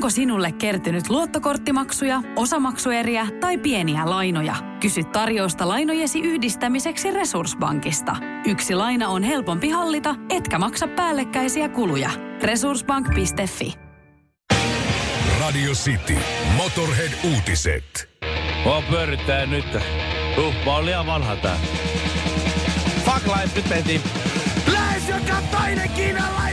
Onko sinulle kertynyt luottokorttimaksuja, osamaksueriä tai pieniä lainoja? Kysy tarjousta lainojesi yhdistämiseksi Resurssbankista. Yksi laina on helpompi hallita, etkä maksa päällekkäisiä kuluja. Resurssbank.fi Radio City. Motorhead-uutiset. Mua pyörittää nyt. Uh, mä oon liian vanha tää. Fuck life, nyt mentiin. Lähes joka toinen kiinalainen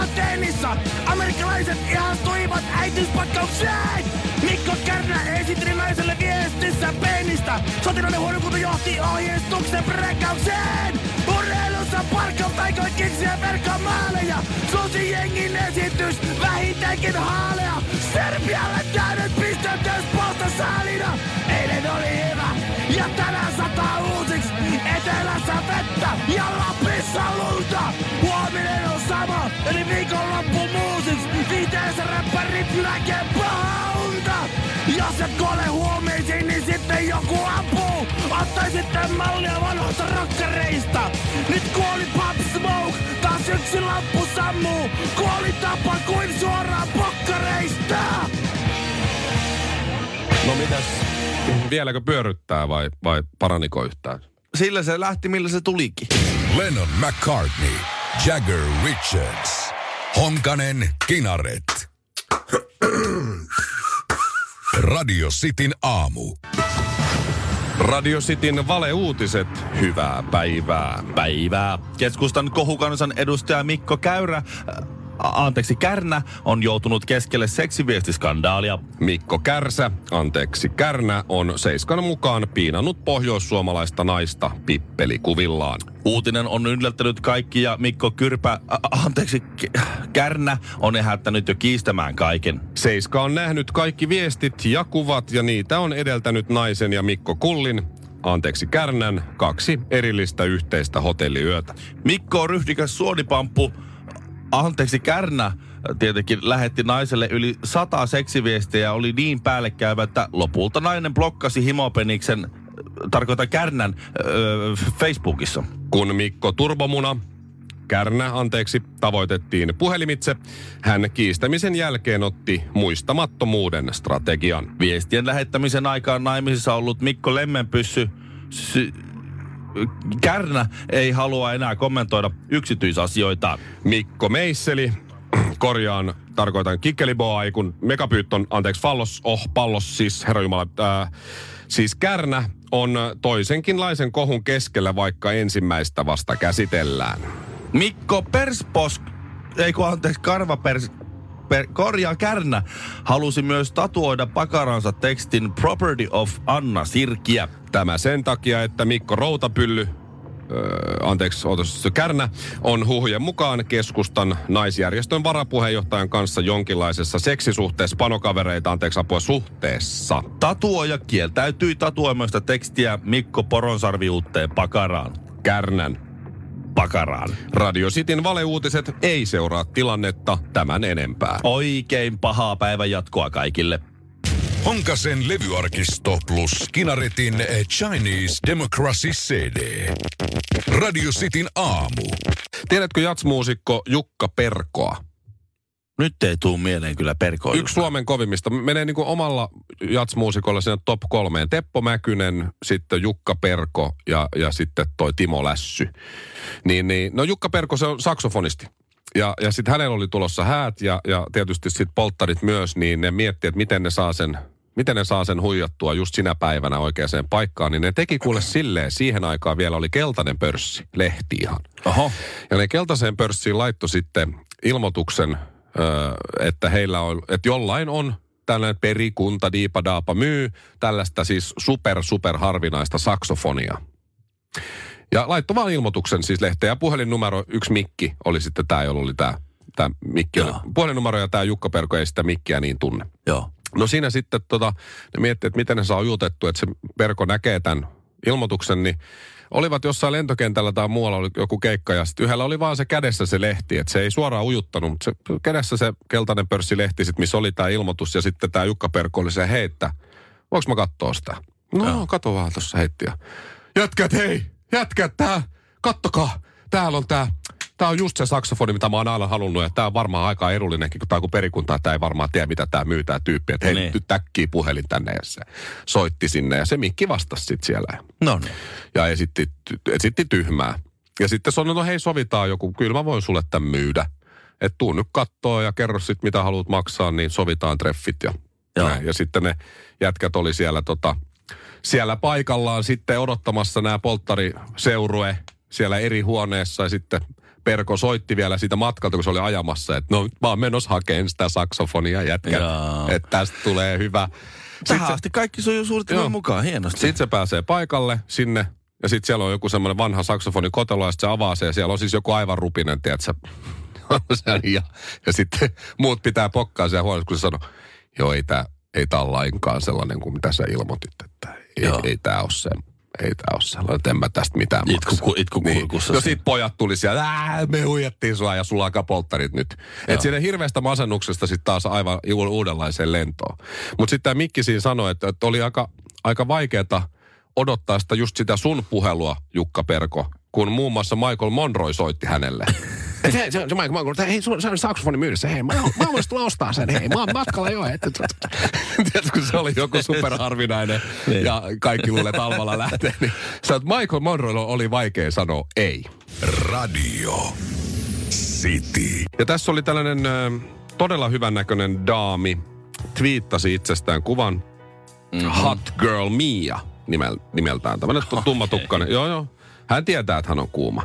karanteenissa. Amerikkalaiset ihastuivat äitiyspakkaukseen. Mikko Kärnä esitteli naiselle viestissä peenistä. Sotilainen huonokunta johti ohjeistuksen brekaukseen. Urheilussa parkkaus aikoi keksiä verkkomaaleja. Susi jengin esitys vähintäänkin haalea. Serbialle täydet pisteet Espoosta saalina. Eilen oli hyvä ja tänään sataa uusiksi. Etelässä vettä ja Lapissa lunta. Huominen sama, eli viikonloppu muusiksi. Viiteensä räppärit näkee pahaa unta. Jos et kuole huomeisiin, niin sitten joku ampuu. Ottaisitte mallia vanhoista rokkareista. Nyt kuoli Pop Smoke, taas yksi lamppu sammuu. Kuoli tapa kuin suoraan pokkareista. No mitäs? Vieläkö pyörryttää vai, vai paraniko yhtään? Sillä se lähti, millä se tulikin. Lennon McCartney. Jagger Richards. Honkanen Kinaret. Radio Cityn aamu. Radio Cityn valeuutiset. Hyvää päivää. Päivää. Keskustan kohukansan edustaja Mikko Käyrä, äh, anteeksi Kärnä, on joutunut keskelle seksiviestiskandaalia. Mikko Kärsä, anteeksi Kärnä, on Seiskan mukaan piinannut pohjoissuomalaista naista pippelikuvillaan. Uutinen on yllättänyt kaikki ja Mikko Kyrpä, ä, anteeksi, Kärnä on ehättänyt jo kiistämään kaiken. Seiska on nähnyt kaikki viestit ja kuvat ja niitä on edeltänyt naisen ja Mikko Kullin, anteeksi Kärnän, kaksi erillistä yhteistä hotelliyötä. Mikko on ryhdikäs suonipamppu, anteeksi Kärnä, tietenkin lähetti naiselle yli sata seksiviestiä ja oli niin päällekkäyvä, että lopulta nainen blokkasi himopeniksen, tarkoitan Kärnän, öö, Facebookissa. Kun Mikko Turbomuna, Kärnä, anteeksi, tavoitettiin puhelimitse, hän kiistämisen jälkeen otti muistamattomuuden strategian. Viestien lähettämisen aikaan naimisissa ollut Mikko Lemmenpyssy sy- Kärnä ei halua enää kommentoida yksityisasioita. Mikko Meisseli, korjaan, tarkoitan kikkeliboa, kun megapyytton, anteeksi, fallos, oh, pallos, siis herra Jumala, ää, siis Kärnä on toisenkinlaisen kohun keskellä, vaikka ensimmäistä vasta käsitellään. Mikko Perspos, ei kun anteeksi, Karvapers, per, korjaa Kärnä, halusi myös tatuoida pakaransa tekstin Property of Anna Sirkiä. Tämä sen takia, että Mikko Routapylly, öö, anteeksi, otas, Kärnä, on huhujen mukaan keskustan naisjärjestön varapuheenjohtajan kanssa jonkinlaisessa seksisuhteessa panokavereita, anteeksi apua, suhteessa. Tatuoja kieltäytyi tatuoimasta tekstiä Mikko Poronsarviutteen pakaraan. Kärnän Pakaraan. Radio Cityn valeuutiset ei seuraa tilannetta tämän enempää. Oikein pahaa päivän jatkoa kaikille. Honkasen levyarkisto plus Kinaretin Chinese Democracy CD. Radio Cityn aamu. Tiedätkö jatsmuusikko Jukka Perkoa? Nyt ei tuu mieleen kyllä perkoa. Yksi Suomen kovimmista. Menee niin kuin omalla jatsmuusikolla sinne top kolmeen. Teppo Mäkynen, sitten Jukka Perko ja, ja sitten toi Timo Lässy. Niin, niin, no Jukka Perko, se on saksofonisti. Ja, ja sitten hänellä oli tulossa häät ja, ja tietysti sitten polttarit myös, niin ne miettii, että miten ne saa sen miten ne saa sen huijattua just sinä päivänä oikeaan paikkaan, niin ne teki kuule silleen, siihen aikaan vielä oli keltainen pörssi, lehti ihan. Oho. Ja ne keltaiseen pörssiin laittoi sitten ilmoituksen, että heillä on, että jollain on tällainen perikunta, diipadaapa myy tällaista siis super, super harvinaista saksofonia. Ja laittoi vaan ilmoituksen siis lehteen ja puhelinnumero, yksi mikki oli sitten tämä, jolla oli tämä, tämä mikki. Joo. Puhelinnumero ja tämä Jukka Perko ei sitä mikkiä niin tunne. Joo. No siinä sitten tota, ne miettii, että miten ne saa ujutettu, että se Perko näkee tämän ilmoituksen, niin olivat jossain lentokentällä tai muualla oli joku keikka ja sitten yhdellä oli vaan se kädessä se lehti, että se ei suoraan ujuttanut, mutta se kädessä se keltainen pörssilehti sit, missä oli tämä ilmoitus ja sitten tämä Jukka Perko oli se, hei, että voinko mä katsoa sitä? No, Joo. kato vaan tuossa heitti ja jätkät, hei, jätkät, tää, kattokaa, täällä on tää, Tämä on just se saksofoni, mitä mä oon aina halunnut, ja tämä on varmaan aika edullinenkin, kun tämä on perikunta, että ei varmaan tiedä, mitä tämä myy, tämä tyyppi. Että hei, Niin. nyt puhelin tänne, ja se soitti sinne, ja se mikki vastasi sitten siellä. No niin. Ja esitti, esitti tyhmää. Ja sitten sanoi, no hei, sovitaan joku, kyllä mä voin sulle tämän myydä. Että tuu nyt kattoo ja kerro sitten, mitä haluat maksaa, niin sovitaan treffit ja Joo. näin. Ja sitten ne jätkät oli siellä, tota, siellä paikallaan sitten odottamassa nämä polttariseurue siellä eri huoneessa ja sitten Perko soitti vielä siitä matkalta, kun se oli ajamassa, että no mä oon menossa hakemaan sitä saksofonia jätkät, että tästä tulee hyvä. Tähän se- asti kaikki sujuu suunnitelman mukaan. Hienosti. sitten se pääsee paikalle sinne ja sitten siellä on joku semmoinen vanha saksofoni kotelo ja se avaa se ja siellä on siis joku aivan rupinen, tiedätkö? ja, ja sitten muut pitää pokkaa siellä huoneessa, kun se sanoo, joo ei tää, ei tää ole lainkaan sellainen kuin mitä sä ilmoitit, että ei, Joo. ei tää ole se. Ei tää ole sellainen, että en mä tästä mitään Itku- maksa. ku- itku kurkussa No sit pojat tuli siellä, "Ää, me huijattiin sua ja sulla alkaa polttarit nyt. Et siinä hirveästä masennuksesta sitten taas aivan uudenlaiseen lentoon. Mutta sitten tämä Mikki siinä sanoi, että, että oli aika, aika vaikeaa odottaa sitä just sitä sun puhelua, Jukka Perko, kun muun muassa Michael Monroy soitti hänelle. Et hei, se, se Michael Monroy, että hei, sun, se on saksofoni myydessä, hei, mä, mä voisin tulla ostaa sen, hei, mä oon matkalla jo. Että, Tiedätkö, kun se oli joku superharvinainen ja kaikki luulee, että Almalla lähtee, niin sä, että Michael Monroy oli vaikea sanoa ei. Radio City. Ja tässä oli tällainen todella hyvän näköinen daami, twiittasi itsestään kuvan mm-hmm. Hot Girl Mia nimel, nimeltään. Tämmöinen okay. tummatukkainen. Joo, joo. Hän tietää, että hän on kuuma.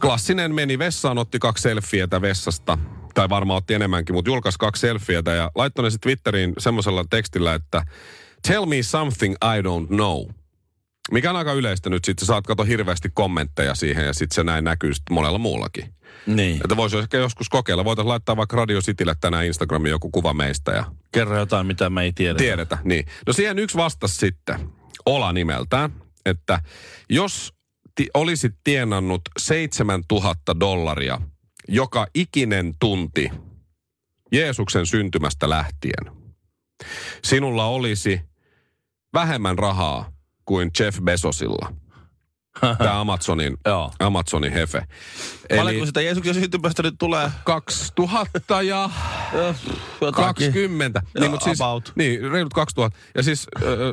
Klassinen meni vessaan, otti kaksi selfietä vessasta. Tai varmaan otti enemmänkin, mutta julkaisi kaksi selfietä ja laittoi ne sitten Twitteriin semmoisella tekstillä, että Tell me something I don't know. Mikä on aika yleistä nyt, sitten saat kato hirveästi kommentteja siihen ja sitten se näin näkyy sitten monella muullakin. Niin. Että voisi ehkä joskus kokeilla. Voitaisiin laittaa vaikka Radio Citylle tänään Instagramiin joku kuva meistä ja Kerro jotain, mitä me ei tiedä. tiedetä. Niin. No siihen yksi vastasi sitten, Ola nimeltään, että jos ti- olisit tienannut 7000 dollaria joka ikinen tunti Jeesuksen syntymästä lähtien, sinulla olisi vähemmän rahaa kuin Jeff Bezosilla. Tämä Amazonin. Amazonin hefe. Paljonko sitä Jeesuksen syntymästä nyt tulee? 2000 ja Jotakin. 20. Joo, niin, mutta siis, about. niin, reilut 2000. Ja siis, ö,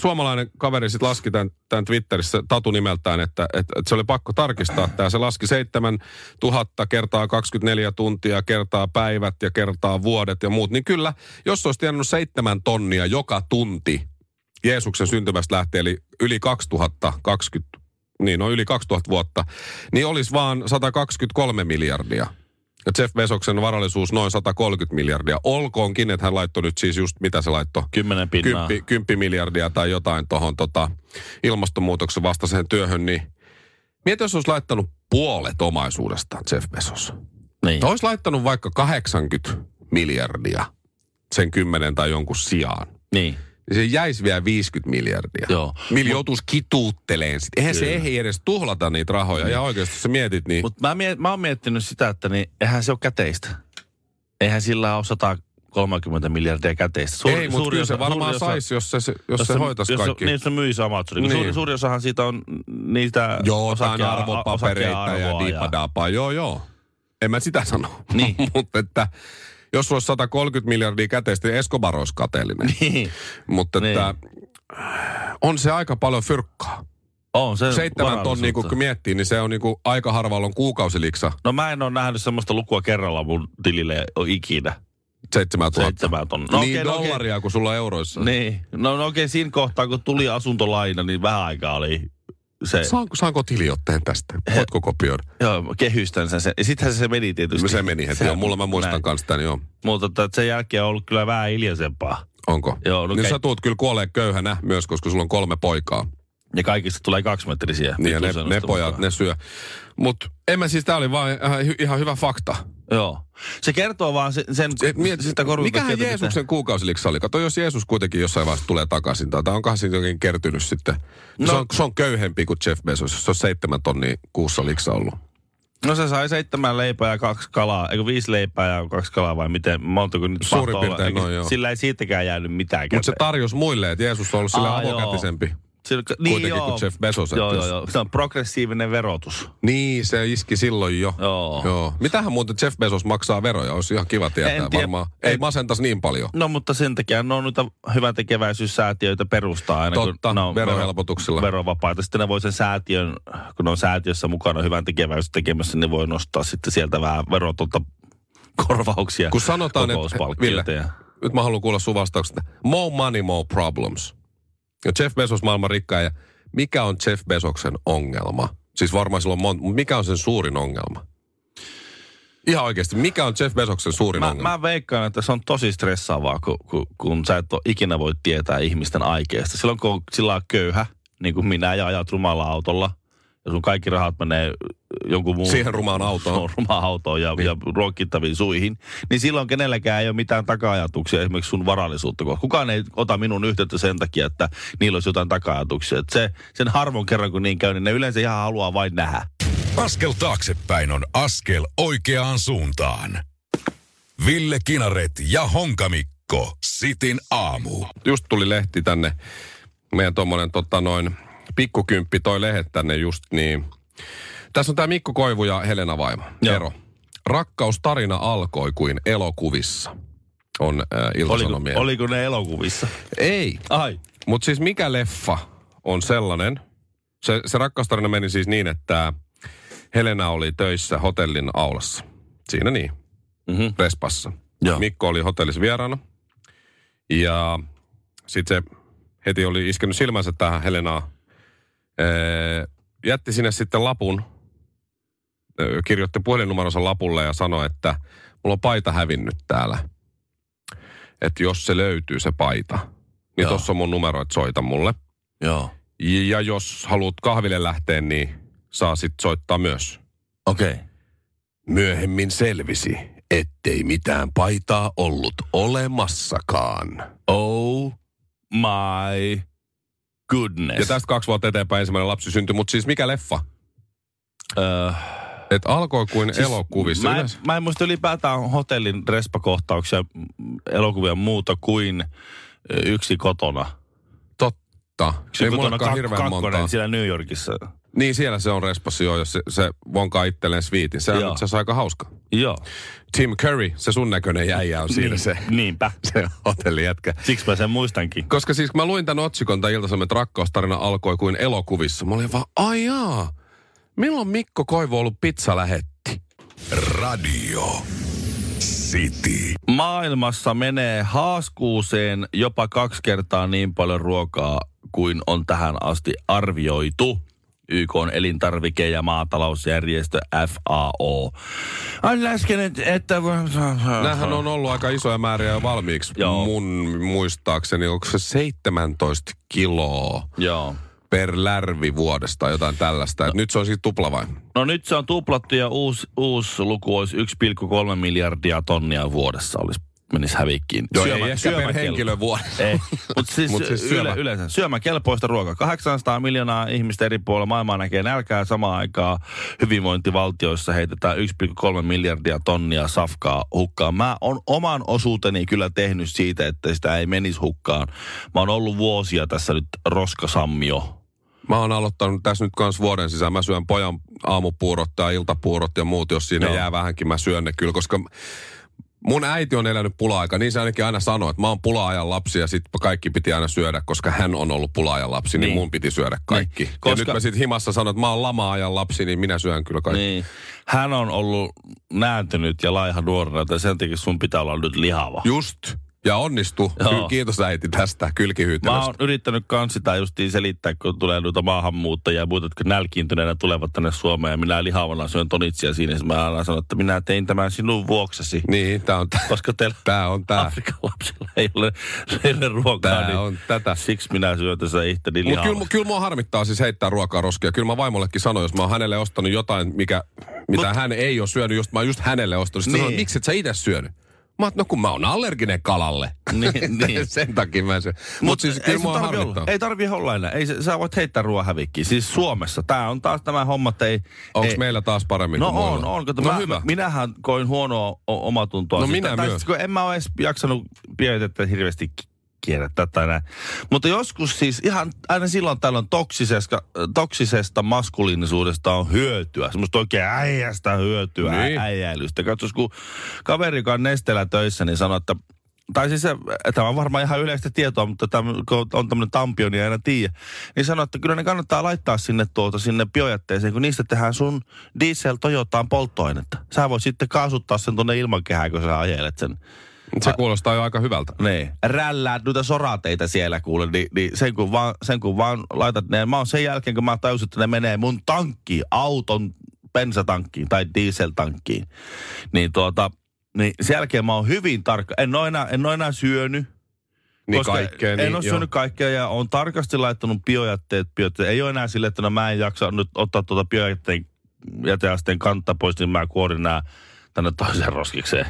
suomalainen kaveri sitten laski tämän, tämän Twitterissä Tatu nimeltään, että, että, että se oli pakko tarkistaa tämä. Se laski 7000 kertaa 24 tuntia, kertaa päivät ja kertaa vuodet ja muut. Niin kyllä, jos olisi tiennyt seitsemän tonnia joka tunti Jeesuksen syntymästä lähtien, eli yli 2020, niin no yli 2000 vuotta, niin olisi vaan 123 miljardia. Jeff Bezoksen varallisuus noin 130 miljardia. Olkoonkin, että hän laittoi nyt siis just, mitä se laittoi? Kymmenen pinnaa. Kymppi, kymppi miljardia tai jotain tuohon tota, ilmastonmuutoksen vastaiseen työhön, niin mieti, jos olisi laittanut puolet omaisuudestaan Jeff Bezos. Niin. Olisi laittanut vaikka 80 miljardia sen kymmenen tai jonkun sijaan. Niin. Niin se jäisi vielä 50 miljardia. Joo. Millä joutuisi kituutteleen sit. Eihän se Kyllä. ehdi edes tuhlata niitä rahoja. Ja oikeasti, sä mietit, niin... Mutta mä, miet, mä oon miettinyt sitä, että niin, eihän se ole käteistä. Eihän sillä ole 130 miljardia käteistä. ei, mutta kyllä se osa- varmaan osa- saisi, jos se, jos se se- hoitaisi jos kaikki. Se, niin, se myisi Amazonin. Niin. Niin. Suuri, suuri osahan siitä on niitä Joo, osake- arvopapereita ja dipadapaa. Joo, joo. En mä sitä sano. Niin. Mutta että jos sulla olisi 130 miljardia käteistä, niin Escobar olisi kateellinen. Niin. Mutta Niin. että on se aika paljon fyrkkaa. On se Seitsemän tonnia, varallisuutta. kun miettii, niin se on niinku aika harvalla on kuukausiliksa No mä en ole nähnyt semmoista lukua kerralla mun tilille ikinä. 7000. Seitsemän tonnia. No, niin okei, no dollaria kuin sulla on euroissa. Niin. No, no okei, siinä kohtaa kun tuli asuntolaina, niin vähän aikaa oli se, Saanko, saanko tiliotteen tästä? Voitko kopioida? joo, kehystän sen. Ja sittenhän se meni tietysti. Se meni heti. Se- Joo, mulla mä muistan näin. kanssa tämän, joo. Mutta tota, sen jälkeen on ollut kyllä vähän hiljaisempaa. Onko? Joo, no niin käy- sä tuut kyllä kuolee köyhänä myös, koska sulla on kolme poikaa. Ja kaikista tulee kaksimetrisiä. Niin ja ne, ne pojat, mukaan. ne syö. Mutta en mä siis, tää oli vaan ihan, hy- ihan hyvä fakta. Joo. Se kertoo vaan sen, sen Et miet, sitä mikähän Jeesuksen kuukausiliksa oli? Kato, jos Jeesus kuitenkin jossain vaiheessa tulee takaisin, tai onkohan siitä jokin kertynyt sitten? No. Se, No. on, se on köyhempi kuin Jeff Bezos, jos se on seitsemän tonnia kuussa liksa ollut. No se sai seitsemän leipää ja kaksi kalaa, eikö viisi leipää ja kaksi kalaa vai miten, montako nyt Suurin piirtein noin, joo. Sillä ei siitäkään jäänyt mitään Mutta se tarjosi muille, että Jeesus on ollut sillä Aa, joo. Sillä, kuitenkin kuin Jeff Bezos, Joo, joo, joo. Se on progressiivinen verotus. Niin, se iski silloin jo. Joo. Joo. Mitähän muuten Jeff Bezos maksaa veroja? Olisi ihan kiva tietää En tiedä. varmaan. Ei En- masentaisi niin paljon. No mutta sen takia ne on noita hyvän tekeväisyyssäätiöitä perustaa aina, Totta, kun ne on verohelpotuksilla. verovapaita. Sitten ne voi sen säätiön, kun ne on säätiössä mukana hyvän tekeväisyyttä tekemässä, niin voi nostaa sitten sieltä vähän verotonta korvauksia. Kun sanotaan, että Ville, nyt mä haluan kuulla sun vastauksesta. More money, more problems. Ja Jeff Bezos maailman rikkain ja mikä on Jeff Bezoksen ongelma? Siis varmaan sillä on monta, mutta mikä on sen suurin ongelma? Ihan oikeasti, mikä on Jeff Bezoksen suurin Mä, ongelma? mä veikkaan, että se on tosi stressaavaa, kun, kun, kun sä et ole ikinä voi tietää ihmisten aikeesta. Silloin kun on sillä lailla köyhä, niin kuin minä, ja ajat rumalla autolla, ja sun kaikki rahat menee jonkun muun... Siihen rumaan autoon. Rumaan autoon ja, niin. ja ruokittaviin suihin. Niin silloin kenelläkään ei ole mitään taka-ajatuksia esimerkiksi sun varallisuutta. Kukaan ei ota minun yhteyttä sen takia, että niillä olisi jotain taka-ajatuksia. Et se, sen harvon kerran kun niin käy, niin ne yleensä ihan haluaa vain nähdä. Askel taaksepäin on askel oikeaan suuntaan. Ville Kinaret ja Honkamikko. Sitin aamu. Just tuli lehti tänne, meidän tuommoinen tota noin, pikkukymppi toi lehet tänne just niin. Tässä on tämä Mikko Koivu ja Helena Vaimo. Joo. Ero. Rakkaustarina alkoi kuin elokuvissa. On äh, Oliko, iltasanomien. oliko ne elokuvissa? Ei. Ai. Mutta siis mikä leffa on sellainen? Se, se rakkaustarina meni siis niin, että Helena oli töissä hotellin aulassa. Siinä niin, Mm-hmm. Respassa. Joo. Mikko oli hotellissa vieraana. Ja sitten se heti oli iskenyt silmänsä tähän Helenaan. Ee, jätti sinne sitten lapun, Ö, kirjoitti puhelinnumeronsa lapulle ja sanoi, että mulla on paita hävinnyt täällä. Että jos se löytyy se paita, niin tuossa on mun numero, että soita mulle. Joo. Ja jos haluat kahville lähteä, niin saa sitten soittaa myös. Okei. Okay. Myöhemmin selvisi, ettei mitään paitaa ollut olemassakaan. Oh my goodness. Ja tästä kaksi vuotta eteenpäin ensimmäinen lapsi syntyi, mutta siis mikä leffa? Öö, Et alkoi kuin siis elokuvissa. Mä en, Yleensä- mä en muista ylipäätään hotellin respakohtauksia, elokuvia muuta kuin yksi kotona. Totta. Yksi Ei kotona kak- hirveän kakkonen siellä New Yorkissa. Niin, siellä se on respassi jo, jos se, se vonkaa itselleen sviitin. Se on Joo. itse asiassa aika hauska. Joo. Tim Curry, se sun näköinen jäijä on siinä niin, se, Niinpä. se hotellijätkä. Siksi mä sen muistankin. Koska siis kun mä luin tämän otsikon, tämän ilta että rakkaustarina alkoi kuin elokuvissa. Mä olin vaan, ai jaa, milloin Mikko Koivu ollut pizza lähetti? Radio City. Maailmassa menee haaskuuseen jopa kaksi kertaa niin paljon ruokaa kuin on tähän asti arvioitu. YK on elintarvike- ja maatalousjärjestö FAO. Ai läsken, et- että... Nämähän on ollut aika isoja määriä jo valmiiksi. Joo. Mun muistaakseni, onko se 17 kiloa Joo. per lärvi vuodesta, jotain tällaista. Et nyt se on siitä tupla vai? No nyt se on tuplattu ja uusi, uusi luku olisi 1,3 miljardia tonnia vuodessa olisi menisi hävikkiin. Joo, ei ehkä per henkilö vuodessa. Ei, mutta siis, Mut Mut siis siis syömä. yle, yleensä syömäkelpoista ruokaa. 800 miljoonaa ihmistä eri puolilla maailmaa näkee nälkää samaan aikaan. Hyvinvointivaltioissa heitetään 1,3 miljardia tonnia safkaa hukkaan. Mä on oman osuuteni kyllä tehnyt siitä, että sitä ei menisi hukkaan. Mä oon ollut vuosia tässä nyt roskasammio. Mä oon aloittanut tässä nyt kans vuoden sisään. Mä syön pojan aamupuurot ja iltapuurot ja muut, jos siinä Joo. jää vähänkin, mä syön ne kyllä, koska mun äiti on elänyt pula-aika. Niin se ainakin aina sanoo, että mä oon pula-ajan lapsi ja sitten kaikki piti aina syödä, koska hän on ollut pula-ajan lapsi, niin, Niin. mun piti syödä kaikki. Niin, Ja koska- nyt mä sitten himassa sanon, että mä oon lama-ajan lapsi, niin minä syön kyllä kaikki. Niin. Hän on ollut nääntynyt ja laiha nuorena, että sen takia sun pitää olla nyt lihava. Just. Ja onnistu. Joo. Kiitos äiti tästä Mä kylkihyytelöstä. oon yrittänyt kans sitä justiin selittää, kun tulee noita maahanmuuttajia ja muut, jotka nälkiintyneenä tulevat tänne Suomeen. Ja minä lihavana syön tonitsia siinä. Mä aina sanon, että minä tein tämän sinun vuoksesi. Niin, tää on, tää, Koska teillä tää on tää. Afrikan lapsilla ei ole, ei ole ruokaa, Tää niin on tätä. siksi minä syön tässä itteni Mutta lihavana. kyllä, kyllä mua harmittaa siis heittää ruokaa roskia. Kyllä mä vaimollekin sanoin, jos mä oon hänelle ostanut jotain, mikä, mitä Mut- hän ei ole syönyt, just mä oon just hänelle ostanut. Sitten Niin. niin. sanoin, miksi et sä itse syönyt? Mä oon, no kun mä oon allerginen kalalle. Niin, niin. Sen takia mä syö. Mutta Mut siis ei kyllä se mua tarvi olla. Ei tarvi olla enää. Ei, se- sä voit heittää ruoan hävikkiä. Siis Suomessa. Tää on taas tämä hommat ei... Onko ei, meillä taas paremmin No kuin on, muilla? on. Kato, no mä, hyvä. Minähän koin huonoa o- omatuntoa. No Siis minä tai myös. siis kun en mä ole edes jaksanut pietettä hirveästi ki- kierrättää tai näin. Mutta joskus siis ihan aina silloin tällöin toksisesta, toksisesta maskuliinisuudesta on hyötyä. Semmoista oikein äijästä hyötyä, Niin. äijäilystä. Katsos, kun kaveri, joka on Nestelä töissä, niin sanoi, että tai siis se, tämä on varmaan ihan yleistä tietoa, mutta tämä, kun on tämmöinen tampio, niin aina tiedä. Niin sanoi, että kyllä ne kannattaa laittaa sinne tuota, sinne biojätteeseen, kun niistä tehdään sun diesel Toyotaan polttoainetta. Sä voit sitten kaasuttaa sen tuonne ilmakehään, kun sä ajelet sen. Se kuulostaa jo aika hyvältä. Niin. Rällää noita sorateita siellä kuule, niin, niin sen, kun vaan, sen kun vaan laitat ne, mä oon sen jälkeen, kun mä tajusin, että ne menee mun tankkiin, auton bensatankkiin tai dieseltankkiin, niin tuota, niin sen jälkeen mä oon hyvin tarkka. En oo enää, en oo enää syönyt, Niin koska kaikkea. en niin, ole syönyt kaikkea ja on tarkasti laittanut biojätteet, biojätteet. Ei ole enää sille, että no mä en jaksa nyt ottaa tuota biojätteen jäteasteen kantta pois, niin mä kuorin nämä tänne toiseen roskikseen.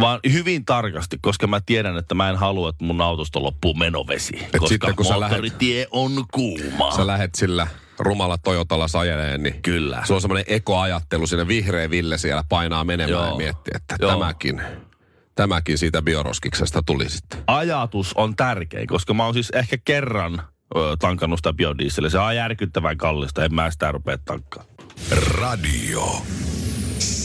Vaan hyvin tarkasti, koska mä tiedän, että mä en halua, että mun autosta loppuu menovesi. koska sitten, kun sä lähet- moottoritie on kuuma. Sä lähet sillä rumalla Toyotalla sajeleen, niin Kyllä. se on semmoinen ekoajattelu, sinne vihreä Ville siellä painaa menemään Joo. ja miettii, että Joo. tämäkin, tämäkin siitä bioroskiksesta tuli sitten. Ajatus on tärkein, koska mä oon siis ehkä kerran ö, tankannut sitä biodieseliä. Se on järkyttävän kallista, en mä sitä rupea tankkaamaan. Radio